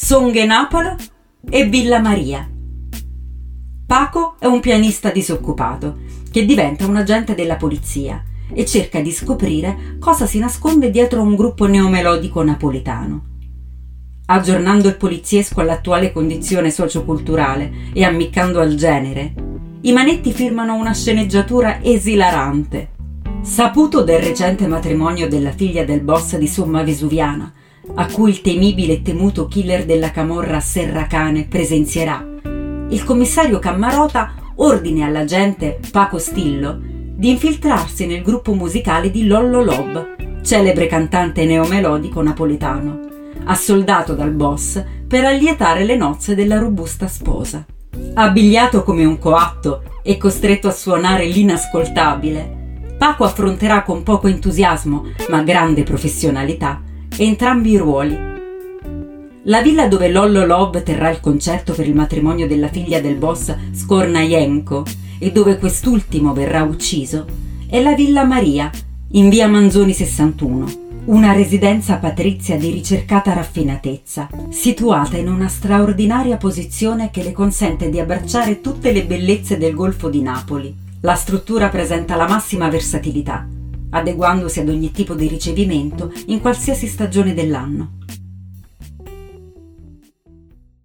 Songhenapolo e Villa Maria. Paco è un pianista disoccupato che diventa un agente della polizia e cerca di scoprire cosa si nasconde dietro un gruppo neomelodico napoletano. Aggiornando il poliziesco all'attuale condizione socioculturale e ammiccando al genere, i manetti firmano una sceneggiatura esilarante. Saputo del recente matrimonio della figlia del boss di Somma Vesuviana, a cui il temibile e temuto killer della camorra Serracane presenzierà, il commissario Cammarota ordine all'agente Paco Stillo di infiltrarsi nel gruppo musicale di Lollo Lob, celebre cantante neomelodico napoletano, assoldato dal boss per allietare le nozze della robusta sposa. Abbigliato come un coatto e costretto a suonare l'inascoltabile, Paco affronterà con poco entusiasmo, ma grande professionalità, entrambi i ruoli. La villa dove Lollo Lob terrà il concerto per il matrimonio della figlia del boss Skornajenko e dove quest'ultimo verrà ucciso è la Villa Maria, in via Manzoni 61, una residenza patrizia di ricercata raffinatezza, situata in una straordinaria posizione che le consente di abbracciare tutte le bellezze del Golfo di Napoli. La struttura presenta la massima versatilità, adeguandosi ad ogni tipo di ricevimento in qualsiasi stagione dell'anno.